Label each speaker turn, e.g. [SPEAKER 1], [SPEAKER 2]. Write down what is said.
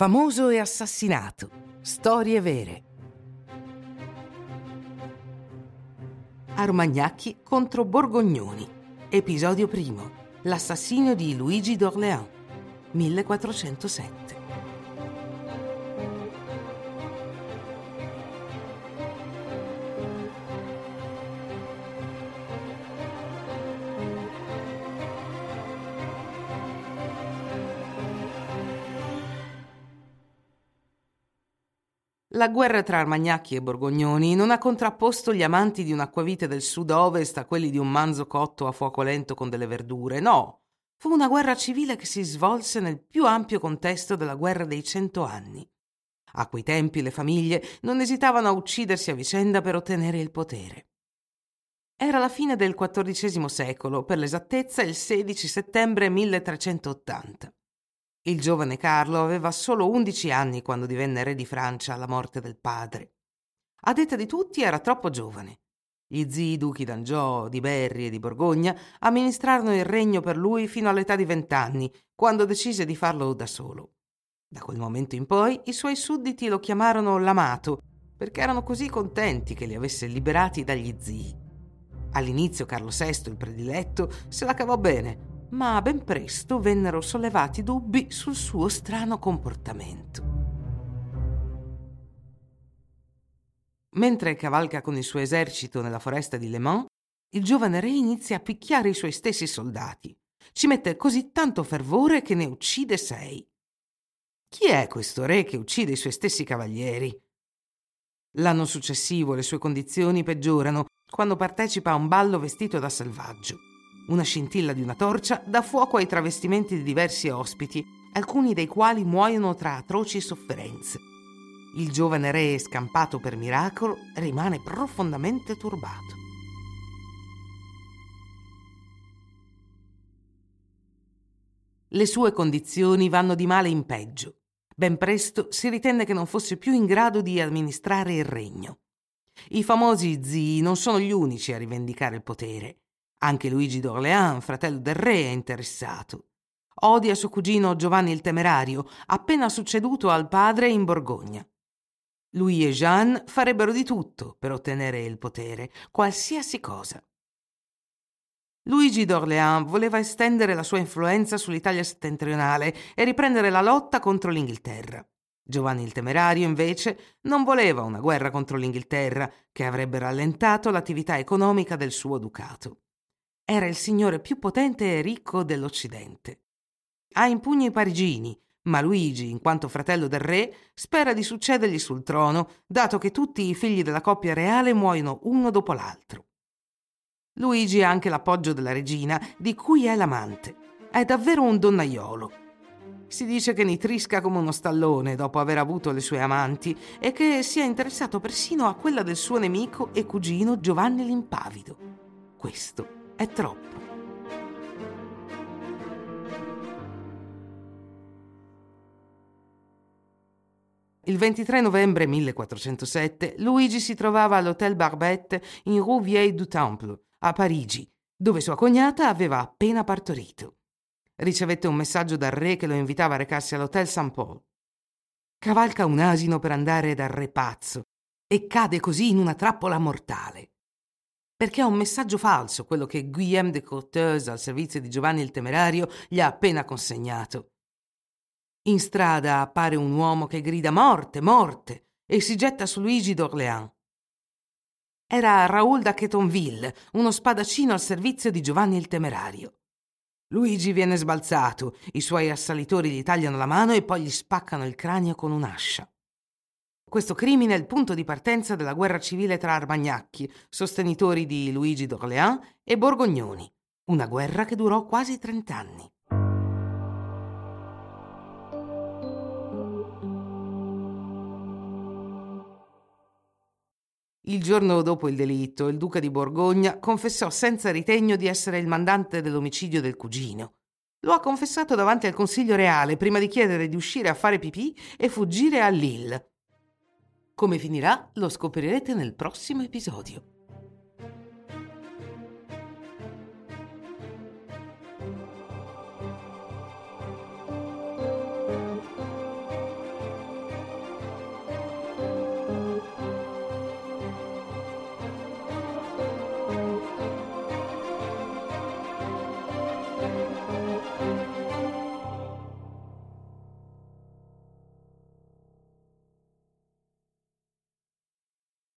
[SPEAKER 1] Famoso e assassinato. Storie vere. Armagnacchi contro Borgognoni. Episodio primo. L'assassinio di Luigi d'Orléans. 1407. La guerra tra Armagnacchi e Borgognoni non ha contrapposto gli amanti di un'acquavite del sud-ovest a quelli di un manzo cotto a fuoco lento con delle verdure, no. Fu una guerra civile che si svolse nel più ampio contesto della guerra dei cento anni. A quei tempi le famiglie non esitavano a uccidersi a vicenda per ottenere il potere. Era la fine del XIV secolo, per l'esattezza il 16 settembre 1380. Il giovane Carlo aveva solo undici anni quando divenne re di Francia alla morte del padre. A detta di tutti era troppo giovane. Gli zii duchi d'Angiò, di Berri e di Borgogna amministrarono il regno per lui fino all'età di vent'anni, quando decise di farlo da solo. Da quel momento in poi i suoi sudditi lo chiamarono l'amato, perché erano così contenti che li avesse liberati dagli zii. All'inizio Carlo VI, il prediletto, se la cavò bene, ma ben presto vennero sollevati dubbi sul suo strano comportamento. Mentre cavalca con il suo esercito nella foresta di Le Mans, il giovane re inizia a picchiare i suoi stessi soldati. Ci mette così tanto fervore che ne uccide sei. Chi è questo re che uccide i suoi stessi cavalieri? L'anno successivo le sue condizioni peggiorano quando partecipa a un ballo vestito da selvaggio. Una scintilla di una torcia dà fuoco ai travestimenti di diversi ospiti, alcuni dei quali muoiono tra atroci sofferenze. Il giovane re, scampato per miracolo, rimane profondamente turbato. Le sue condizioni vanno di male in peggio. Ben presto si ritenne che non fosse più in grado di amministrare il regno. I famosi zii non sono gli unici a rivendicare il potere. Anche Luigi d'Orléans, fratello del re, è interessato. Odia suo cugino Giovanni il Temerario, appena succeduto al padre in Borgogna. Lui e Jeanne farebbero di tutto per ottenere il potere, qualsiasi cosa. Luigi d'Orléans voleva estendere la sua influenza sull'Italia settentrionale e riprendere la lotta contro l'Inghilterra. Giovanni il Temerario, invece, non voleva una guerra contro l'Inghilterra, che avrebbe rallentato l'attività economica del suo ducato era il signore più potente e ricco dell'Occidente. Ha in pugno i parigini, ma Luigi, in quanto fratello del re, spera di succedergli sul trono, dato che tutti i figli della coppia reale muoiono uno dopo l'altro. Luigi ha anche l'appoggio della regina, di cui è l'amante. È davvero un donnaiolo. Si dice che nitrisca come uno stallone dopo aver avuto le sue amanti e che sia interessato persino a quella del suo nemico e cugino Giovanni l'Impavido. Questo è troppo. Il 23 novembre 1407 Luigi si trovava all'Hôtel Barbette in Rue Vieille du Temple, a Parigi, dove sua cognata aveva appena partorito. Ricevette un messaggio dal re che lo invitava a recarsi all'Hôtel Saint-Paul. Cavalca un asino per andare dal re pazzo e cade così in una trappola mortale perché è un messaggio falso quello che Guillaume de Courteuse al servizio di Giovanni il Temerario gli ha appena consegnato. In strada appare un uomo che grida morte, morte e si getta su Luigi d'Orléans. Era Raoul da Chetonville, uno spadaccino al servizio di Giovanni il Temerario. Luigi viene sbalzato, i suoi assalitori gli tagliano la mano e poi gli spaccano il cranio con un'ascia. Questo crimine è il punto di partenza della guerra civile tra Armagnacchi, sostenitori di Luigi d'Orléans, e Borgognoni, una guerra che durò quasi trent'anni. Il giorno dopo il delitto, il duca di Borgogna confessò senza ritegno di essere il mandante dell'omicidio del cugino. Lo ha confessato davanti al Consiglio Reale prima di chiedere di uscire a fare pipì e fuggire a Lille. Come finirà lo scoprirete nel prossimo episodio.